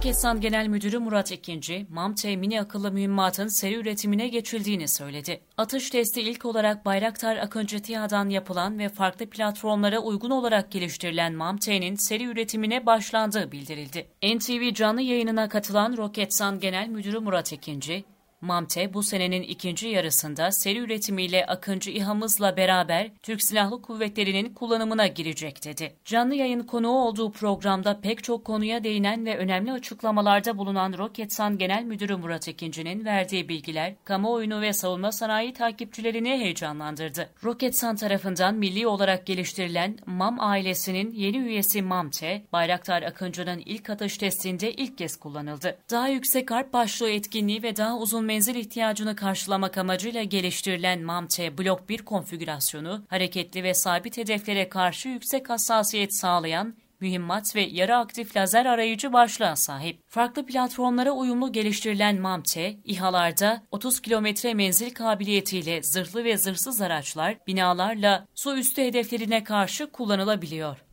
Roketsan Genel Müdürü Murat Ekinci, MAMTE mini akıllı mühimmatın seri üretimine geçildiğini söyledi. Atış testi ilk olarak Bayraktar Akıncı TİHA'dan yapılan ve farklı platformlara uygun olarak geliştirilen MAMTE'nin seri üretimine başlandığı bildirildi. NTV canlı yayınına katılan Roketsan Genel Müdürü Murat Ekinci, MAMTE bu senenin ikinci yarısında seri üretimiyle Akıncı İHA'mızla beraber Türk Silahlı Kuvvetleri'nin kullanımına girecek dedi. Canlı yayın konuğu olduğu programda pek çok konuya değinen ve önemli açıklamalarda bulunan Roketsan Genel Müdürü Murat Ekinci'nin verdiği bilgiler kamuoyunu ve savunma sanayi takipçilerini heyecanlandırdı. Roketsan tarafından milli olarak geliştirilen MAM ailesinin yeni üyesi MAMTE, Bayraktar Akıncı'nın ilk atış testinde ilk kez kullanıldı. Daha yüksek harp başlığı etkinliği ve daha uzun menzil ihtiyacını karşılamak amacıyla geliştirilen MAMTE Blok 1 konfigürasyonu, hareketli ve sabit hedeflere karşı yüksek hassasiyet sağlayan mühimmat ve yarı aktif lazer arayıcı başlığa sahip. Farklı platformlara uyumlu geliştirilen MAMTE, İHA'larda 30 kilometre menzil kabiliyetiyle zırhlı ve zırhsız araçlar, binalarla su üstü hedeflerine karşı kullanılabiliyor.